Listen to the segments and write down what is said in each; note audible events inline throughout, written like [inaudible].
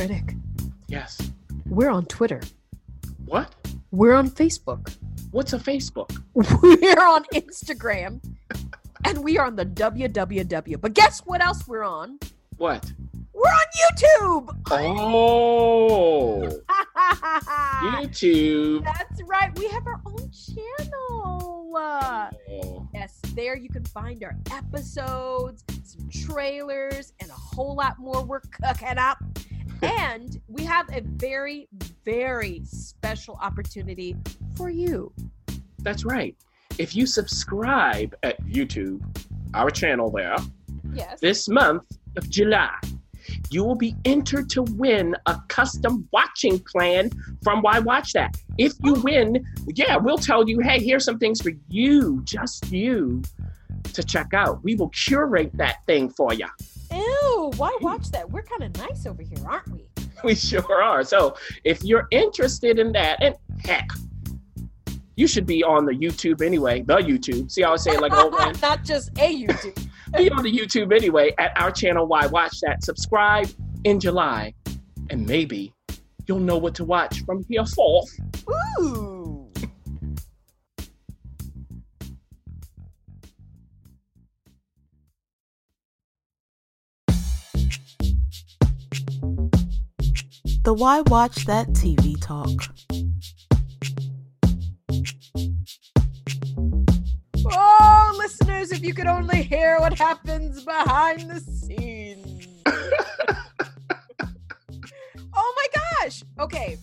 Critic. Yes. We're on Twitter. What? We're on Facebook. What's a Facebook? We're on Instagram. and we are on the www. But guess what else we're on? What? We're on YouTube. Oh. [laughs] YouTube. That's right. We have our own channel. Oh. Yes, there you can find our episodes, some trailers, and a whole lot more we're cooking up and we have a very, very special opportunity for you. That's right. If you subscribe at YouTube, our channel there, yes. this month of July, you will be entered to win a custom watching plan from Why Watch That. If you oh. win, yeah, we'll tell you, hey, here's some things for you, just you, to check out. We will curate that thing for you. Why hmm. watch that? We're kind of nice over here, aren't we? [laughs] we sure are. So if you're interested in that, and heck, you should be on the YouTube anyway, the YouTube. See how I say it like man? [laughs] Not just a YouTube. [laughs] be on the YouTube anyway at our channel. Why watch that? Subscribe in July, and maybe you'll know what to watch from here forth. Ooh. The Why Watch That TV Talk. Oh, listeners, if you could only hear what happens behind the scenes. [laughs] oh my gosh. Okay.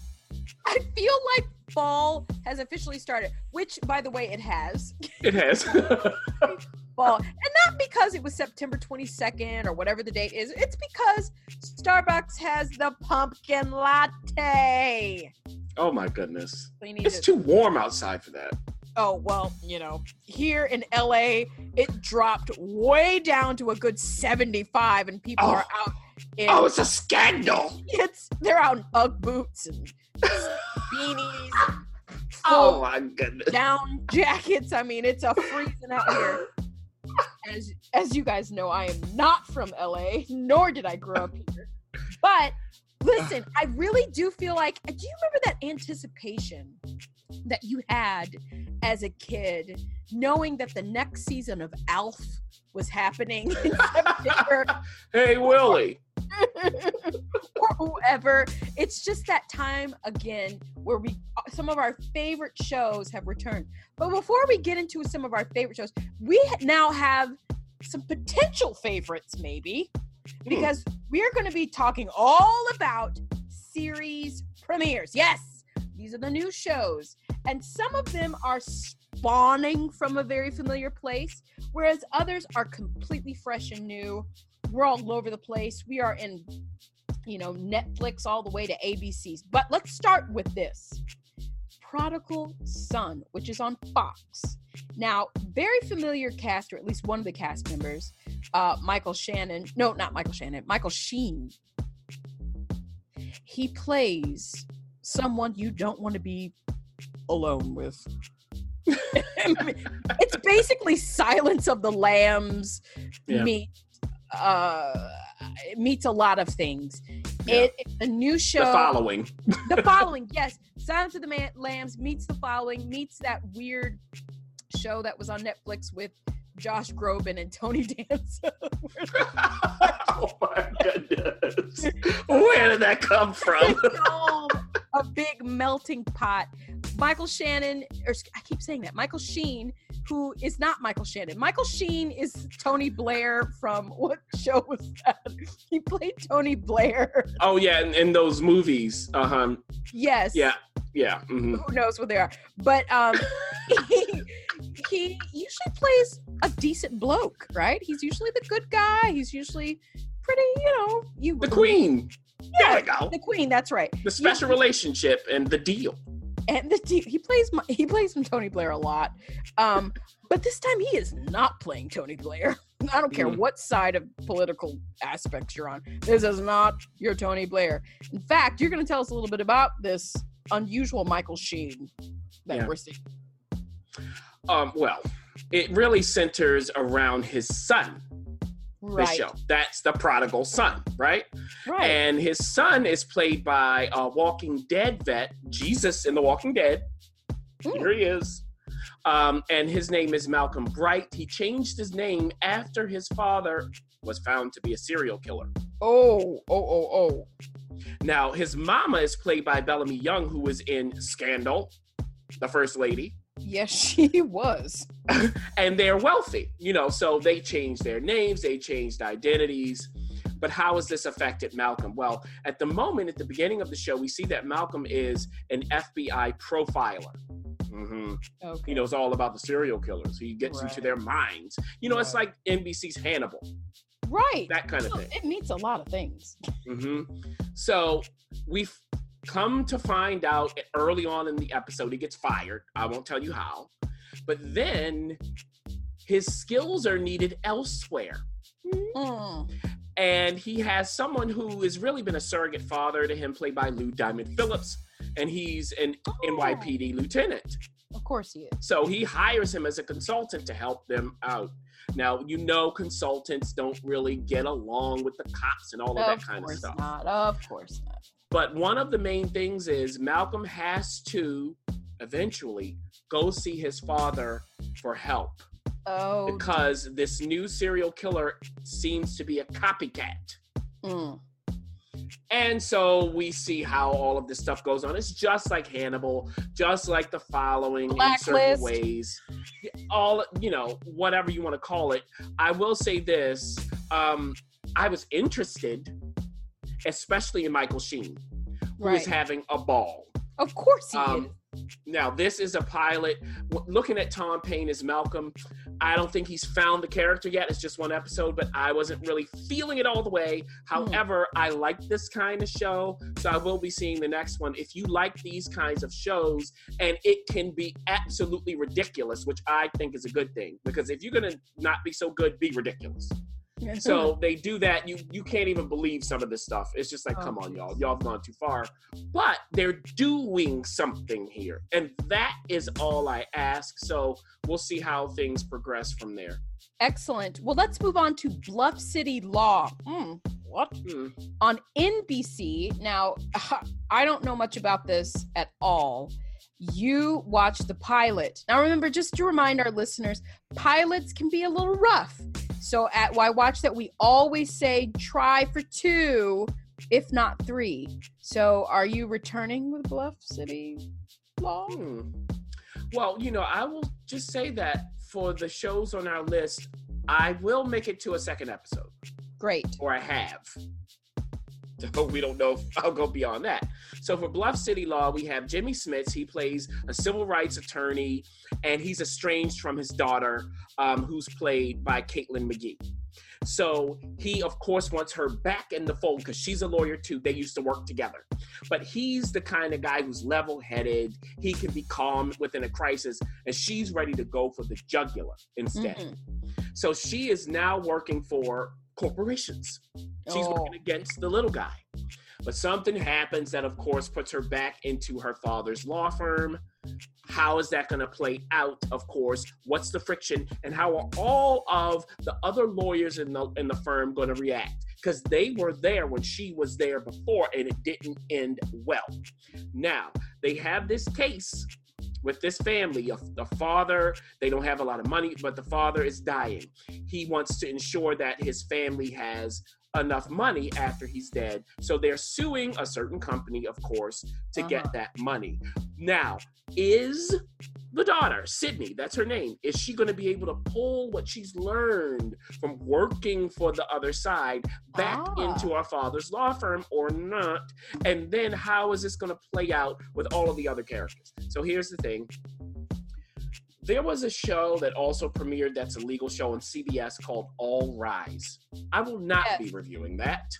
I feel like fall has officially started, which, by the way, it has. It has. [laughs] fall. And not because it was September 22nd or whatever the date is, it's because Starbucks has the pumpkin latte. Oh my goodness. It's to- too warm outside for that. Oh, well, you know, here in LA, it dropped way down to a good 75, and people oh. are out in. Oh, it's a scandal. It's They're out in Ugg boots and beanies. And [laughs] oh my goodness. Down jackets. I mean, it's a freezing out here as as you guys know, I am not from LA, nor did I grow up here. But listen, [sighs] I really do feel like do you remember that anticipation that you had as a kid, knowing that the next season of Alf was happening in [laughs] September? hey Willie. [laughs] or whoever. It's just that time again where we some of our favorite shows have returned. But before we get into some of our favorite shows, we now have some potential favorites, maybe, hmm. because we're going to be talking all about series premieres. Yes, these are the new shows, and some of them are spawning from a very familiar place, whereas others are completely fresh and new. We're all over the place. We are in, you know, Netflix all the way to ABCs. But let's start with this Prodigal Son, which is on Fox. Now, very familiar cast, or at least one of the cast members, uh, Michael Shannon. No, not Michael Shannon. Michael Sheen. He plays someone you don't want to be alone with. [laughs] it's basically Silence of the Lambs yeah. meet uh meets a lot of things. Yeah. It, it's a new show. The following. the [laughs] following, yes. Silence of the Man- Lambs meets the following, meets that weird show that was on Netflix with Josh Groban and Tony [laughs] Danza. [laughs] oh my goodness. [laughs] Where did that come from? a big melting pot. Michael Shannon, or I keep saying that, Michael Sheen, who is not Michael Shannon. Michael Sheen is Tony Blair from what show was that? He played Tony Blair. Oh yeah, in, in those movies. Uh huh. Yes. Yeah. Yeah. Mm-hmm. Who knows what they are? But um, [laughs] he, he usually plays a decent bloke, right? He's usually the good guy. He's usually pretty, you know, you The queen. Yeah, There we go. the queen. That's right. The special relationship and the deal. and the t- he plays my, he plays some [laughs] Tony Blair a lot, um, but this time he is not playing Tony Blair. [laughs] I don't care Mm. what side of political aspects you're on. This is not your Tony Blair. In fact, you're going to tell us a little bit about this unusual Michael Sheen that Yeah. we're seeing. Um, well, it really centers around his son, the Right, show. That's the prodigal son, right? right. And his son is played by a Walking Dead vet, Jesus in The Walking Dead. Mm. Here he is. Um, and his name is Malcolm Bright. He changed his name after his father was found to be a serial killer. Oh, oh, oh, oh. Now, his mama is played by Bellamy Young, who was in Scandal, the first lady. Yes, [laughs] she was. [laughs] and they're wealthy, you know, so they changed their names, they changed identities. But how has this affected Malcolm? Well, at the moment, at the beginning of the show, we see that Malcolm is an FBI profiler. Mm-hmm. Okay. He knows all about the serial killers. He gets into their minds. You know, it's like NBC's Hannibal, right. that kind of thing. It means a lot of things. Mm-hmm. So we've come to find out early on in the episode he gets fired. I won't tell you how, but then his skills are needed elsewhere. Mm. And he has someone who has really been a surrogate father to him, played by Lou Diamond Phillips, and he's an NYPD lieutenant. Of course he is. So he hires him as a consultant to help them out. Now, you know, consultants don't really get along with the cops and all of, that kind of stuff. Of course not. Of course not. But one of the main things is Malcolm has to eventually go see his father for help Oh. because this new serial killer seems to be a copycat. mm. And so we see how all of this stuff goes on. It's just like Hannibal, just like the following in certain ways. All you know, whatever you want to call it. I will say this: um, I was interested, especially in Michael Sheen, who is Right. having a ball. Of course he Um, is. Now, this is a pilot. Looking at Tom Payne as Malcolm, I don't think he's found the character yet. It's just one episode, but I wasn't really feeling it all the way. Hmm. However, I like this kind of show, so I will be seeing the next one. If you like these kinds of shows, and it can be absolutely ridiculous, which I think is a good thing, because if you're gonna not be so good, be ridiculous. [laughs] So they do that. You you can't even believe some of this stuff. It's just like, Oh, come on, y'all. Y'all have gone too far. But they're doing something here. And that is all I ask. So we'll see how things progress from there. Excellent. Well, let's move on to Bluff City Law. Hmm, what? Hmm. On NBC. Now, [laughs] I don't know much about this at all. You watch the pilot. Now, remember, just to remind our listeners, pilots can be a little rough. So, at why watch that, we always say try for two, if not three. So, are you returning with Bluff City Law? Hmm. Well, you know, I will just say that for the shows on our list, I will make it to a second episode, Great. or I have. [laughs] So we don't know if I'll go beyond that. So for Bluff City Law, we have Jimmy Smits. He plays a civil rights attorney, and he's estranged from his daughter, um, who's played by Caitlin McGee. So he, of course, wants her back in the fold because she's a lawyer too. They used to work together. But he's the kind of guy who's level headed. He can be calm within a crisis, and she's ready to go for the jugular instead. Mhm. So she is now working for corporations. She's Oh. working against the little guy. But something happens that, of course, puts her back into her father's law firm. How is that going to play out? Of course, what's the friction, and how are all of the other lawyers in the in the firm going to react? Because they were there when she was there before, and it didn't end well. Now they have this case with this family the father they don't have a lot of money but the father is dying. He wants to ensure that his family has enough money after he's dead. So they're suing a certain company of course to Uh-huh. get that money now is the daughter sydney that's her name is she going to be able to pull what she's learned from working for the other side back Ah. into our father's law firm or not and then how is this going to play out with all of the other characters so here's the thing There was a show that also premiered that's a legal show on CBS called All Rise. I will not Yes. be reviewing that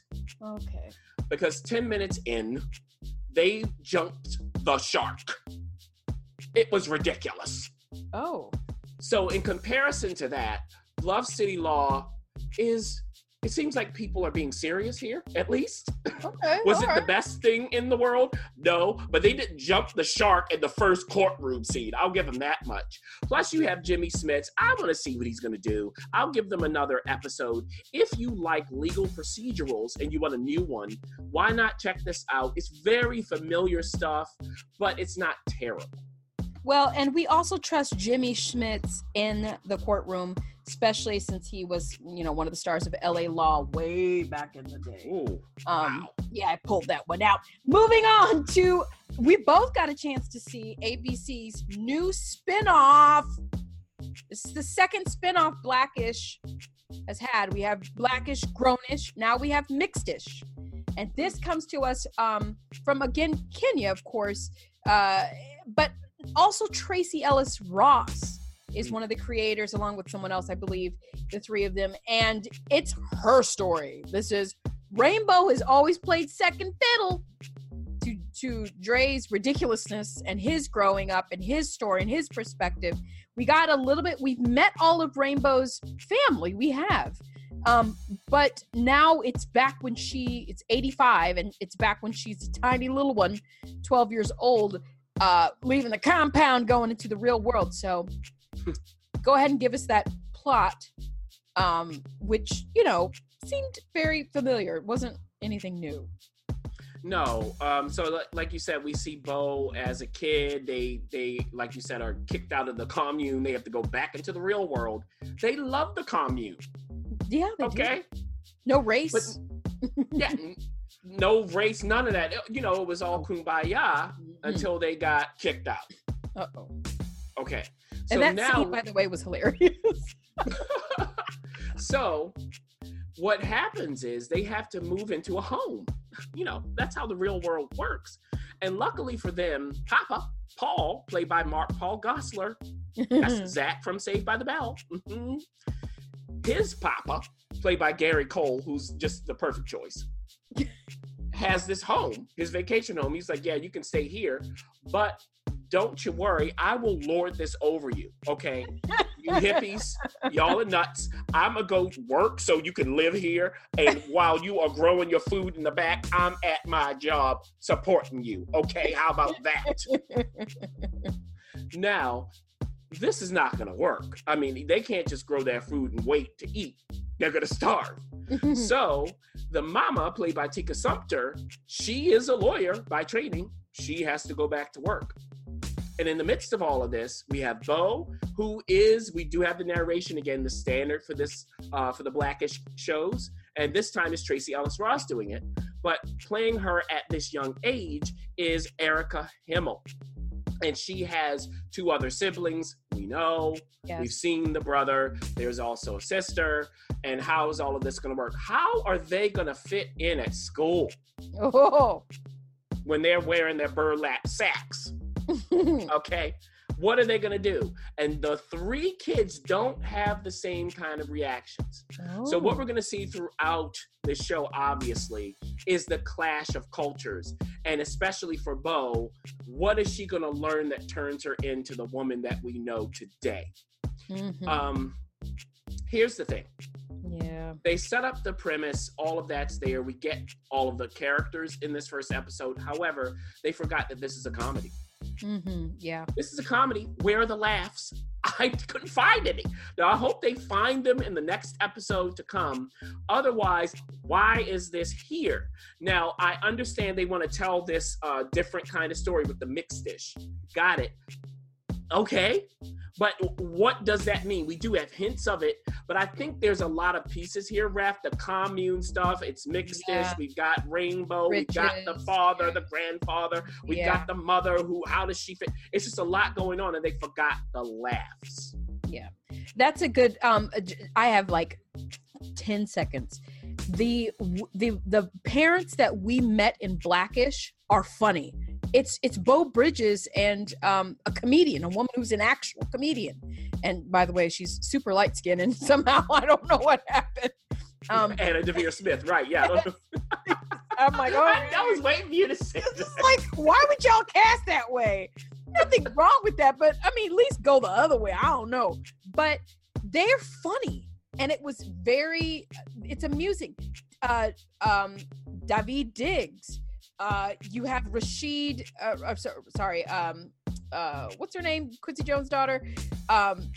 Okay. because 10 minutes in, they jumped the shark. It was ridiculous. Oh. So, in comparison to that, Bluff City Law is, it seems like people are being serious here, at least. Okay. [laughs] Was it all the best thing in the world? No, but they didn't jump the shark in the first courtroom scene. I'll give them that much. Plus, you have Jimmy Smits. I want to see what he's going to do. I'll give them another episode. If you like legal procedurals and you want a new one, why not check this out? It's very familiar stuff, but it's not terrible. Well, and we also trust Jimmy Smits in the courtroom, especially since he was, you know, one of the stars of LA Law way back in the day. Ooh, Um, wow. yeah, I pulled that one out. Moving on to, we both got a chance to see ABC's new spinoff. This is the second spinoff Blackish has had. We have Blackish, Grownish. Now we have Mixedish, and this comes to us um, from again Kenya, of course, uh, but also Tracee Ellis Ross is one of the creators, along with someone else, I believe, the three of them, and it's her story. This is Rainbow has always played second fiddle to to Dre's ridiculousness and his growing up and his story and his perspective. We got a little bit. We've met all of Rainbow's family. We have. Um, but now it's back when she it's 85 and it's back when she's a tiny little one, 12 years old, uh, leaving the compound, going into the real world. So go ahead and give us that plot, um, which, you know, seemed very familiar. It wasn't anything new. No. Um, so like you said, we see Bo as a kid. They they like you said are kicked out of the commune. They have to go back into the real world. They love the commune. Yeah, they do. Okay. No race. [laughs] Yeah. No race, none of that. You know, it was all kumbaya until they got kicked out. Uh oh. Okay. So And that now, scene, by the way, was hilarious. [laughs] so what happens is they have to move into a home. You know, that's how the real world works. And luckily for them, Papa, Paul, played by Mark Paul Gosselaar, that's [laughs] Zach from Saved by the Bell. Mhm. His Papa, played by Gary Cole, who's just the perfect choice, [laughs] has this home, his vacation home. He's like, Yeah, you can stay here, but don't you worry, I will lord this over you. Okay. You hippies, y'all are nuts. I'm gonna go work so you can live here. And while you are growing your food in the back, I'm at my job supporting you. Okay, how about that? Now, this is not gonna work. I mean, they can't just grow their food and wait to eat. They're gonna starve. [laughs] So the mama, played by Tika Sumpter, she is a lawyer by training. She has to go back to work. And in the midst of all of this, we have Bo, who is, we do have the narration again, the standard for this, uh, for the Blackish shows. And this time is Tracee Ellis Ross doing it. But playing her at this young age is Arica Himmel. And she has two other siblings. We know, Yes. we've seen the brother. There's also a sister. And how is all of this going to work? How are they going to fit in at school Oh. when they're wearing their burlap sacks? [laughs] Okay. What are they going to do? And the three kids don't have the same kind of reactions. So, what we're going to see throughout the show, obviously, is the clash of cultures. And especially for Bo, what is she going to learn that turns her into the woman that we know today? Mhm. Um, here's the thing yeah. they set up the premise, all of that's there. We get all of the characters in this first episode. However, they forgot that this is a comedy. Hmm Yeah. This is a comedy. Where are the laughs? I couldn't find any. Now, I hope they find them in the next episode to come. Otherwise, why is this here? Now, I understand they want to tell this uh, different kind of story with the Mixedish. Got it. Okay. But what does that mean? We do have hints of it, but I think there's a lot of pieces here, Ref. The commune stuff, it's mixed. Yeah. We've got rainbow, we've got the father, the grandfather, we Yeah. got the mother who how does she fit it's just a lot going on and they forgot the laughs Yeah, That's a good. Um, I have like ten seconds. The the the parents that we met in Blackish are funny. It's it's Beau Bridges and um, a comedian, a woman who's an actual comedian. And by the way, she's super light skinned and [laughs] somehow I don't know what happened. Um, [laughs] Anna Deavere Smith, right? Yeah. I don't know. I'm like, [laughs] oh, I, I was waiting for you to say it's that. like, why would y'all cast that way? Nothing wrong with that, but I mean, at least go the other way. I don't know, but they're funny, and it was very. It's amusing. Uh, um, Daveed Diggs. Uh, you have Rashid. Uh, I'm so, sorry. Um, uh, what's her name? Quincy Jones' daughter. Um,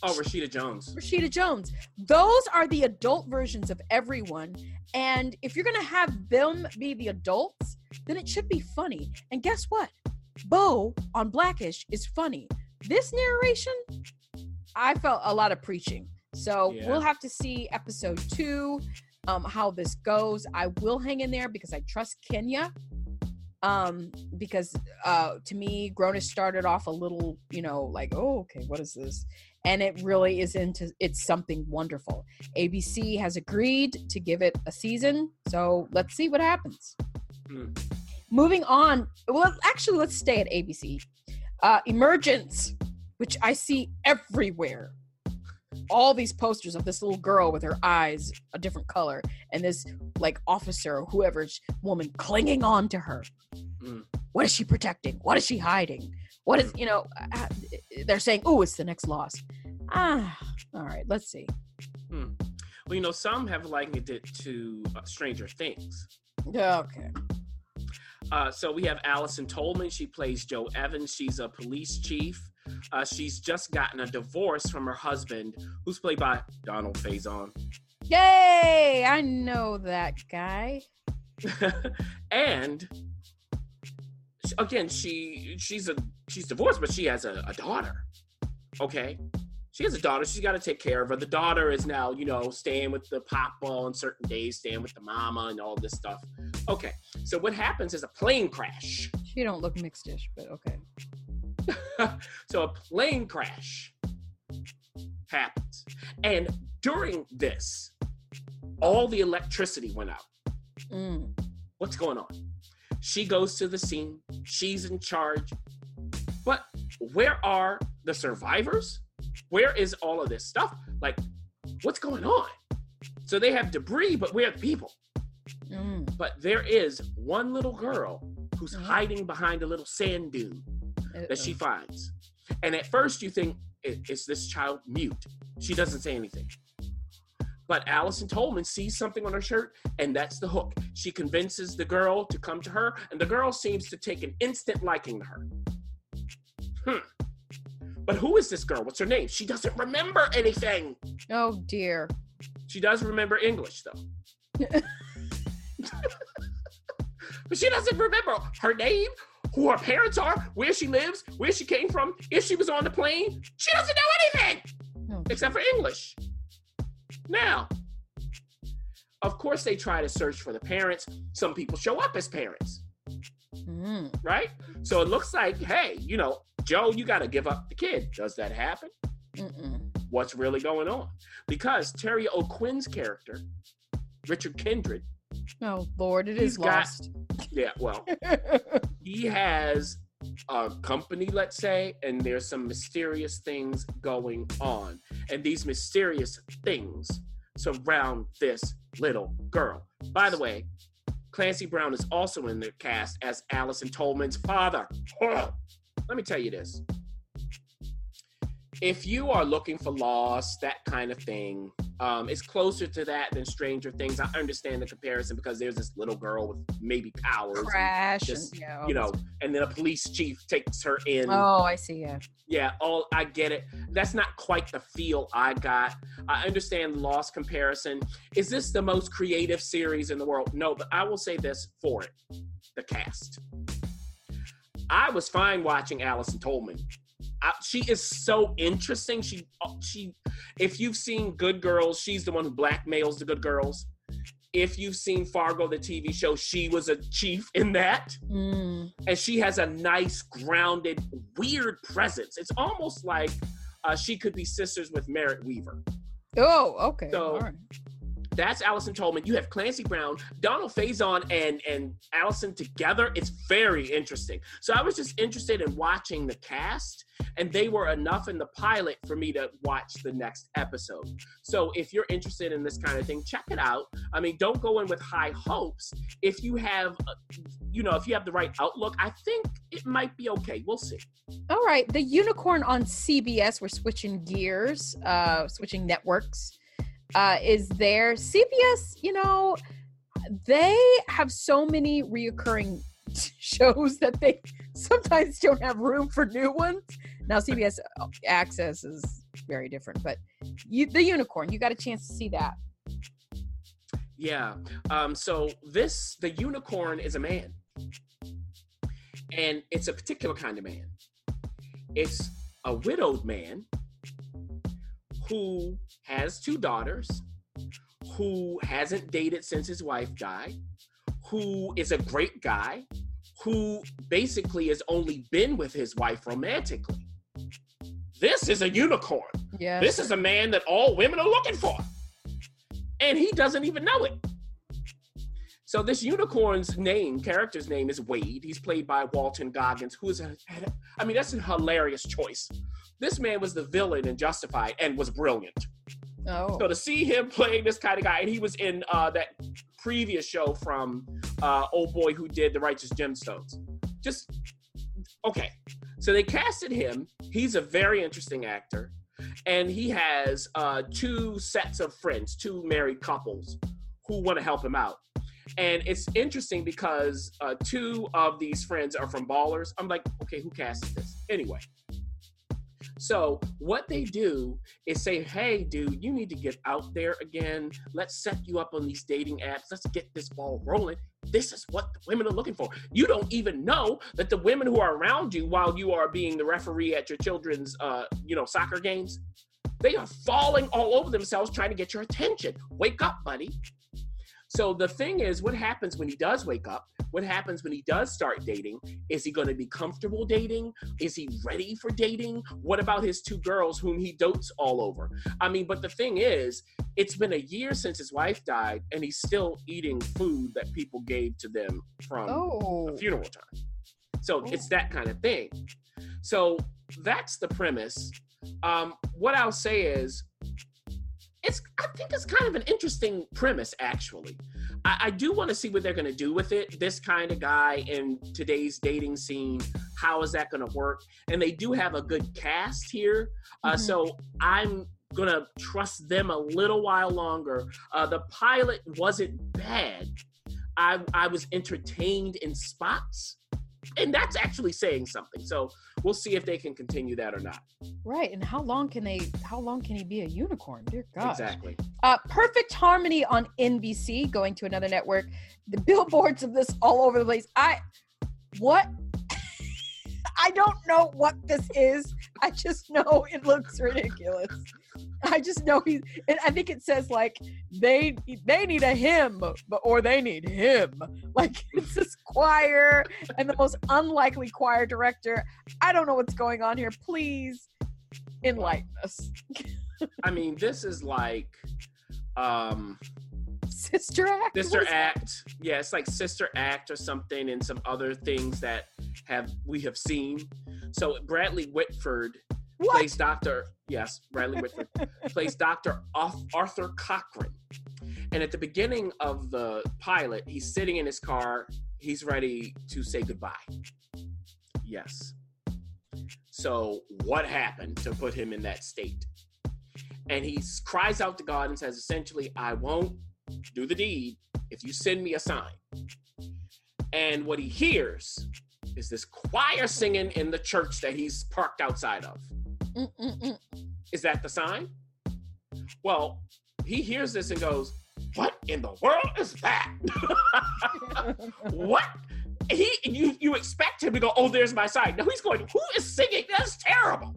Oh, Rashida Jones. Rashida Jones. Those are the adult versions of everyone. And if you're going to have them be the adults, then it should be funny. And guess what? Bo on Blackish is funny. This narration, I felt a lot of preaching. So Yeah. we'll have to see episode two, um, how this goes. I will hang in there because I trust Kenya. Um, because uh to me, Grownish started off a little, you know, like, oh, okay, what is this? and it really is into it's something wonderful. ABC has agreed to give it a season, so let's see what happens. Hmm. Moving on, well, actually, let's stay at ABC. Uh, Emergence, which I see everywhere. All these posters of this little girl with her eyes a different color, and this like officer or whoever woman clinging on to her. Hmm. What is she protecting? What is she hiding? What is you know? uh, They're saying, "Oh, it's the next Lost." Ah, all right. Let's see. Well, you know, some have likened it to uh, Stranger Things. Okay. Uh, so we have Allison Tolman. She plays Jo Evans. She's a police chief. Uh, she's just gotten a divorce from her husband, who's played by Donald Faison. Yay! I know that guy. [laughs] and again, she she's a she's divorced, but she has a, a daughter. Okay, she has a daughter. She's got to take care of her. The daughter is now, you know, staying with the papa on certain days, staying with the mama, and all this stuff. Okay, so what happens is a plane crash. She don't look mixed-ish, but okay. [laughs] so a plane crash happens, and during this, all the electricity went out. Mm. What's going on? She goes to the scene. She's in charge. But where are the survivors? Where is all of this stuff? Like, what's going on? So they have debris, but where are the people? Mm. But there is one little girl who's Mhm. hiding behind a little sand dune that she finds. And at first you think, "I- is this child mute? She doesn't say anything. But Allison Tolman sees something on her shirt, and that's the hook. She convinces the girl to come to her, and the girl seems to take an instant liking to her. Hmm. But who is this girl? What's her name? She doesn't remember anything. Oh dear. She does remember English, though. [laughs] but she doesn't remember her name, who her parents are, where she lives, where she came from, if she was on the plane. She doesn't know anything Oh, except for English. Now, of course, they try to search for the parents. Some people show up as parents, mm. right? So it looks like, hey, you know, Jo, you got to give up the kid. Does that happen? Mm-mm. What's really going on? Because Terry O'Quinn's character, Richard Kindred, Oh Lord, it He's is got- lost. yeah, well, [laughs] he has a company, let's say, and there's some mysterious things going on. And these mysterious things surround this little girl. By the way, Clancy Brown is also in the cast as Allison Tolman's father. [sighs] Let me tell you this. If you are looking for Lost, that kind of thing, um, it's closer to that than Stranger Things. I understand the comparison because there's this little girl with maybe powers. Crash. just, and, yeah, you know, and then a police chief takes her in. Oh, I see. Yeah. Yeah, all I get it. That's not quite the feel I got. I understand the Lost comparison. Is this the most creative series in the world? No, but I will say this for it: the cast. I was fine watching Allison Tolman. I, she is so interesting. She she, if you've seen Good Girls, she's the one who blackmails the good girls. If you've seen Fargo, the TV show, she was a chief in that Mm. and she has a nice, grounded, weird presence. It's almost like uh, she could be sisters with Merritt Wever. Oh, okay. So- All right. That's Allison Tolman. You have Clancy Brown, Donald Faison, and and Allison together. It's very interesting. So I was just interested in watching the cast, and they were enough in the pilot for me to watch the next episode. So if you're interested in this kind of thing, check it out. I mean, don't go in with high hopes. If you have, uh, you know, if you have the right outlook, I think it might be okay. We'll see. All right, the unicorn on CBS. We're switching gears, uh, switching networks. Uh, is there CBS? You know, they have so many reoccurring [laughs] shows that they sometimes don't have room for new ones. Now CBS Access is very different, but you, the unicorn, you got a chance to see that. Yeah. Um, so this the unicorn is a man. And it's a particular kind of man. It's a widowed man who has two daughters, who hasn't dated since his wife died, who is a great guy, who basically has only been with his wife romantically. This is a unicorn. Yeah. This is a man that all women are looking for. And he doesn't even know it. So this unicorn's name, character's name is Wade. He's played by Walton Goggins, who is a, I mean, that's a hilarious choice. This man was the villain in Justified and was brilliant. Oh. So to see him playing this kind of guy, and he was in uh, that previous show from uh, old boy who did the Righteous Gemstones. Just okay. So they casted him. He's a very interesting actor, and he has uh, two sets of friends, two married couples who want to help him out. And it's interesting because uh, two of these friends are from Ballers. I'm like, okay, who casted this? Anyway, so what they do is say, hey, dude, you need to get out there again. Let's set you up on these dating apps. Let's get this ball rolling. This is what the women are looking for. You don't even know that the women who are around you while you are being the referee at your children's, uh, you know, soccer games, they are falling all over themselves trying to get your attention. Wake up, buddy. So the thing is, what happens when he does wake up? What happens when he does start dating? Is he going to be comfortable dating? Is he ready for dating? What about his two girls whom he dotes all over? I mean, but the thing is, it's been a year since his wife died, and he's still eating food that people gave to them from Oh. a funeral time. So it's that kind of thing. So that's the premise. Um, what I'll say is, it's I think it's kind of an interesting premise, actually. I, I do want to see what they're going to do with it. This kind of guy in today's dating scene, how is that going to work? And they do have a good cast here, uh, Mhm. so I'm gonna trust them a little while longer. Uh, the pilot wasn't bad. I I was entertained in spots, and that's actually saying something. So we'll see if they can continue that or not. Right. And how long can they how long can he be a unicorn? Dear God. Exactly. Uh Perfect Harmony on NBC, going to another network. The billboards of this all over the place. I what [laughs] I don't know what this is. [laughs] I just know it looks ridiculous. I just know he's and I think it says like they they need a hymn, but or they need him. [laughs] Like it's this choir and the most unlikely choir director. I don't know what's going on here. Please enlighten us. [laughs] I mean, this is like um Sister Act. Sister? Act. Yeah, it's like Sister Act or something, and some other things that have we have seen. So Bradley Whitford What? plays Doctor. Yes, Bradley Whitford [laughs] plays Doctor Arthur Cochran. And at the beginning of the pilot, he's sitting in his car. He's ready to say goodbye. Yes. So what happened to put him in that state? And he cries out to God and says, essentially, I won't do the deed if you send me a sign. And what he hears is this choir singing in the church that he's parked outside of. Mm-mm-mm. Is that the sign? Well, he hears this and goes, What in the world is that? [laughs] what? He you you expect him to go, Oh, there's my sign. No, he's going, Who is singing? That's terrible.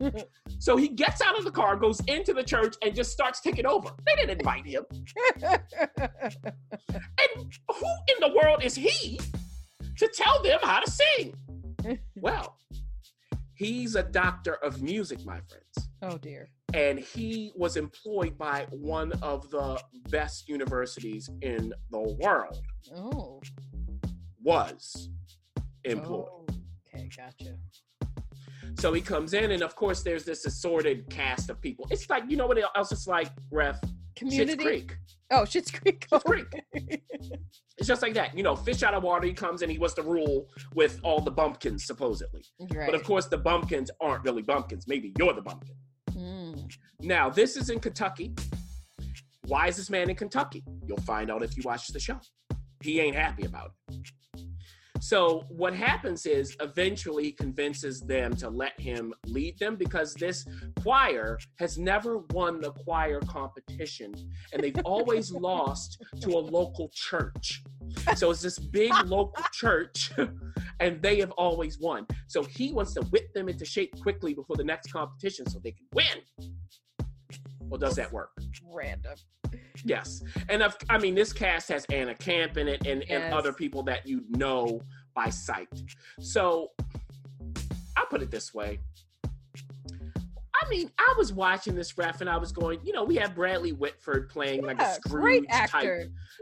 [laughs] so he gets out of the car, goes into the church, and just starts taking over. They didn't invite him. [laughs] And who in the world is he to tell them how to sing? Well, he's a doctor of music, my friends. oh dear. and he was employed by one of the best universities in the world. Oh. Was employed. Oh, okay, gotcha. So he comes in, and of course, there's this assorted cast of people. It's like you know what else it's like, Ref. Schitt's Community. Creek. Oh, Schitt's Creek. Schitt's Creek. It's just like that. You know, fish out of water. He comes in. He wants to rule with all the bumpkins, supposedly. right. But of course, the bumpkins aren't really bumpkins. Maybe you're the bumpkin. Mm. Now, this is in Kentucky. Why is this man in Kentucky? You'll find out if you watch the show. He ain't happy about it. So, what happens is eventually he convinces them to let him lead them because this choir has never won the choir competition and they've [laughs] always lost to a local church. So, it's this big [laughs] local church and they have always won. So, he wants to whip them into shape quickly before the next competition so they can win. Well, does that work? Random. Yes. And of, I mean, this cast has Anna Camp in it and, Yes. and other people that you know by sight. So I'll put it this way. I mean, I was watching this ref and I was going, you know, we have Bradley Whitford playing like a Scrooge type.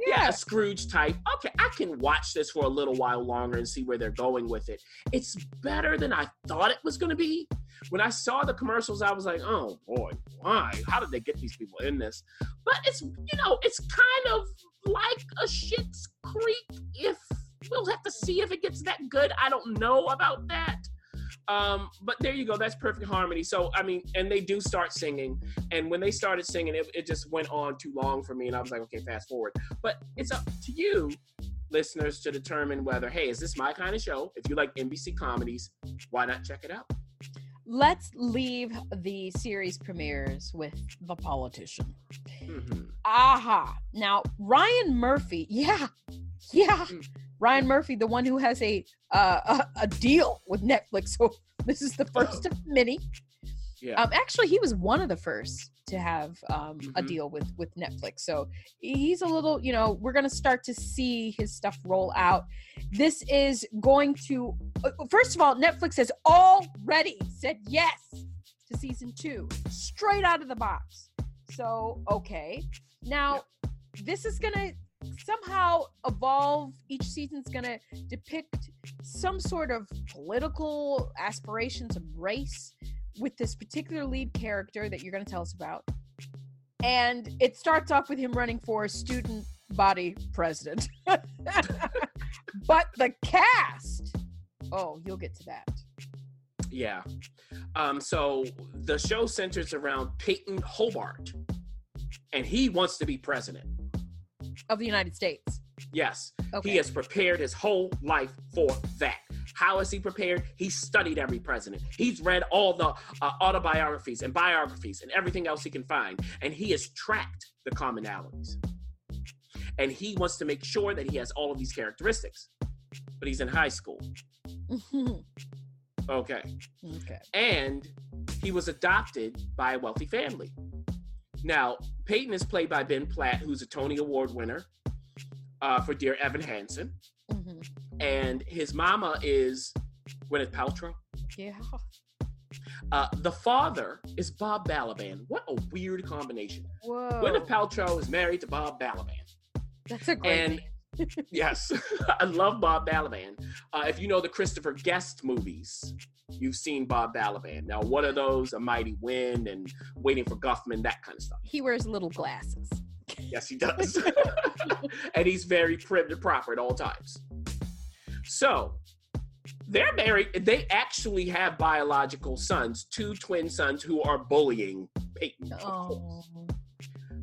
Yeah, Yeah. a Scrooge type. Okay, I can watch this for a little while longer and see where they're going with it. It's better than I thought it was going to be. When I saw the commercials, I was like, oh boy, why? How did they get these people in this? But it's, you know, it's kind of like a Schitt's Creek. If we'll have to see if it gets that good. I don't know about that. Um, but there you go. That's perfect harmony. So I mean, and they do start singing. And when they started singing, it, it just went on too long for me, and I was like, okay, fast forward. But it's up to you, listeners, to determine whether, hey, is this my kind of show? If you like NBC comedies, why not check it out? Let's leave the series premieres with The Politician. Mhm. Aha. Now, Ryan Murphy. Yeah. Yeah. Mm. Ryan Murphy, the one who has a uh, a, a deal with Netflix. So [laughs] this is the first of many. Yeah. Um, actually, he was one of the first to have um, a Mhm. deal with with Netflix. So he's a little, you know, we're gonna start to see his stuff roll out. This is going to, uh, first of all, Netflix has already said yes to season two, straight out of the box. So okay, now this is gonna somehow evolve. Each season's gonna depict some sort of political aspirations of race with this particular lead character that you're going to tell us about. And it starts off with him running for student body president. [laughs] but the cast, oh, you'll get to that. Yeah. Um, so the show centers around Payton Hobart, and he wants to be president. Of the United States. Yes. Okay. He has prepared his whole life for that. How has he prepared? He studied every president. He's read all the uh, autobiographies and biographies and everything else he can find, and he has tracked the commonalities. And he wants to make sure that he has all of these characteristics. But he's in high school. [laughs] Okay. okay. And he was adopted by a wealthy family. Now, Payton is played by Ben Platt, who's a Tony Award winner uh, for Dear Evan Hansen. Mhm. and his mama is Gwyneth Paltrow. Yeah. Uh, the father is Bob Balaban. What a weird combination. Whoa. Gwyneth Paltrow is married to Bob Balaban. That's a great and- name. Yes, [laughs] I love Bob Balaban. Uh, if you know the Christopher Guest movies, you've seen Bob Balaban. Now, one of those? A Mighty Wind and Waiting for Guffman, that kind of stuff. He wears little glasses. Yes, he does. [laughs] and he's very prim and proper at all times. So they're married. They actually have biological sons, two twin sons who are bullying Payton. Oh.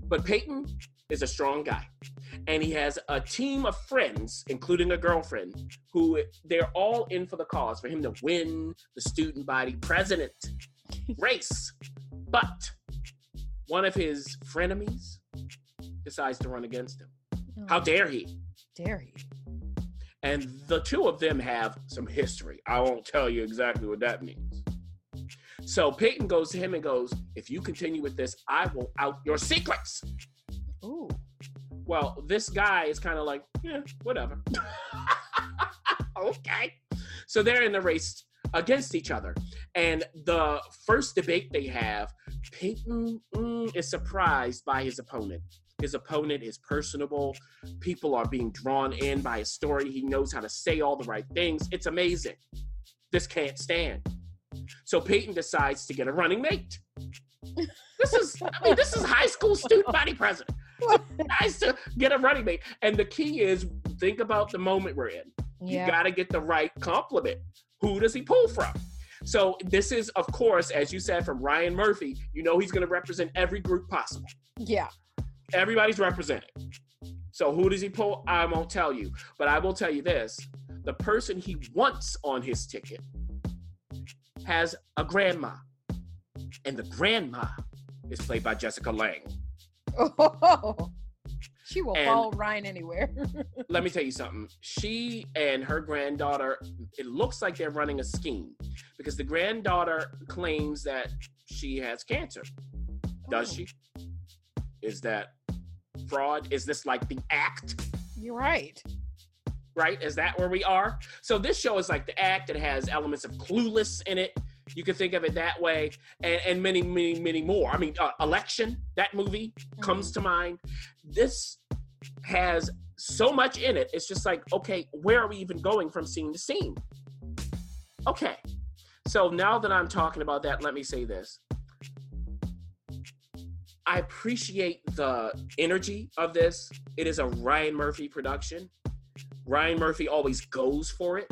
But Payton is a strong guy. And he has a team of friends, including a girlfriend, who they're all in for the cause for him to win the student body president [laughs] race. But one of his frenemies decides to run against him. How dare he? dare he? And the two of them have some history. I won't tell you exactly what that means. So Payton goes to him and goes, If you continue with this, I will out your secrets. Ooh. Well, this guy is kind of like, Yeah, whatever. [laughs] okay. So they're in the race against each other. And the first debate they have Payton mm, is surprised by his opponent. His opponent is personable. People are being drawn in by his story. He knows how to say all the right things. It's amazing. This can't stand. So Payton decides to get a running mate. This is, I mean, this is high school student body president. [laughs] Nice to get a running mate. And the key is think about the moment we're in. You got to get the right compliment. Who does he pull from? So this is, of course, as you said, from Ryan Murphy. You know he's going to represent every group possible. Yeah. Everybody's represented. So who does he pull? I won't tell you, but I will tell you this: the person he wants on his ticket has a grandma, and the grandma is played by Jessica Lange. Oh, [laughs] she will And- follow Ryan anywhere. [laughs] let me tell you something. She and her granddaughter, it looks like they're running a scheme because the granddaughter claims that she has cancer. Does Oh, she? Is that fraud? Is this like the act? You're right. Right? Is that where we are? So this show is like the act. It has elements of clueless in it. You can think of it that way, and, and many, many, many more. I mean, uh, election. That movie comes to mind. This has so much in it. It's just like, okay, where are we even going from scene to scene? Okay. So now that I'm talking about that, let me say this. I appreciate the energy of this. It is a Ryan Murphy production. Ryan Murphy always goes for it.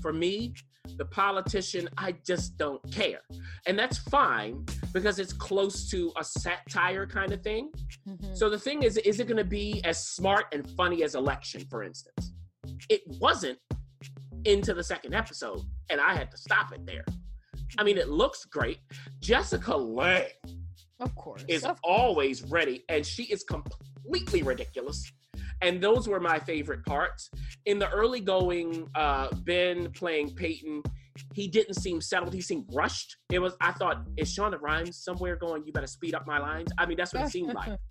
For me, the politician, I just don't care. And that's fine because it's close to a satire kind of thing. Mhm. So the thing is, is it going to be as smart and funny as Election, for instance? It wasn't into the second episode, and I had to stop it there. I mean, it looks great. Jessica Lange Of course. is Of- always ready, and she is completely ridiculous. And those were my favorite parts. In the early going, uh, Ben playing Payton, he didn't seem settled. He seemed rushed. It was. I thought, is Shonda Rhimes somewhere going? You better speed up my lines. I mean, that's what it seemed like. [laughs]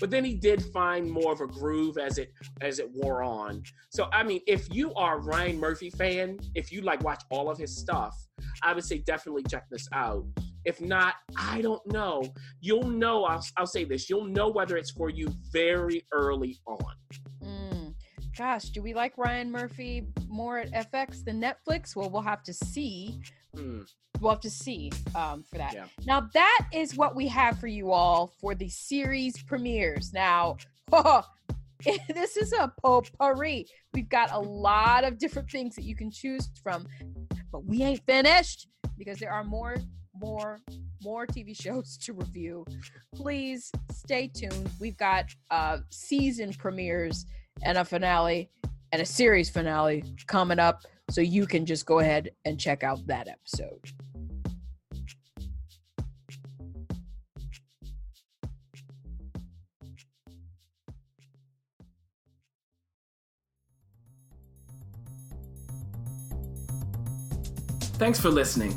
But then he did find more of a groove as it as it wore on. So I mean, if you are a Ryan Murphy fan, if you like watch all of his stuff, I would say definitely check this out. If not, I don't know. You'll know. I'll, I'll say this. You'll know whether it's for you very early on. Mm. Gosh, do we like Ryan Murphy more at FX than Netflix? Well, we'll have to see. Hmm. We'll have to see um, for that. Yeah. Now, that is what we have for you all for the series premieres. Now, [laughs] this is a potpourri. We've got a lot of different things that you can choose from, but we ain't finished because there are more, more, more TV [laughs] shows to review. Please stay tuned. We've got uh, season premieres and a finale and a series finale coming up. So you can just go ahead and check out that episode. Thanks for listening.